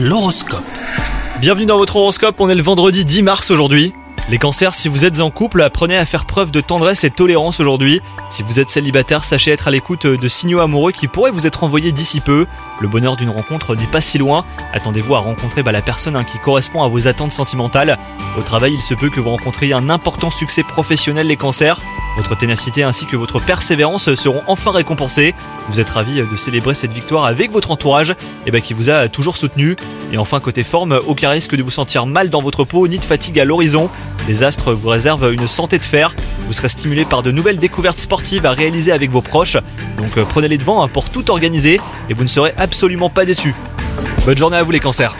L'horoscope. Bienvenue dans votre horoscope, on est le vendredi 10 mars aujourd'hui. Les cancers, si vous êtes en couple, apprenez à faire preuve de tendresse et tolérance aujourd'hui. Si vous êtes célibataire, sachez être à l'écoute de signaux amoureux qui pourraient vous être envoyés d'ici peu. Le bonheur d'une rencontre n'est pas si loin. Attendez-vous à rencontrer bah, la personne hein, qui correspond à vos attentes sentimentales. Au travail, il se peut que vous rencontriez un important succès professionnel les cancers. Votre ténacité ainsi que votre persévérance seront enfin récompensés. Vous êtes ravis de célébrer cette victoire avec votre entourage et bah, qui vous a toujours soutenu. Et enfin, côté forme, aucun risque de vous sentir mal dans votre peau ni de fatigue à l'horizon. Les astres vous réservent une santé de fer. Vous serez stimulé par de nouvelles découvertes sportives à réaliser avec vos proches. Donc euh, prenez les devants hein, pour tout organiser et vous ne serez absolument pas déçus. Bonne journée à vous les cancers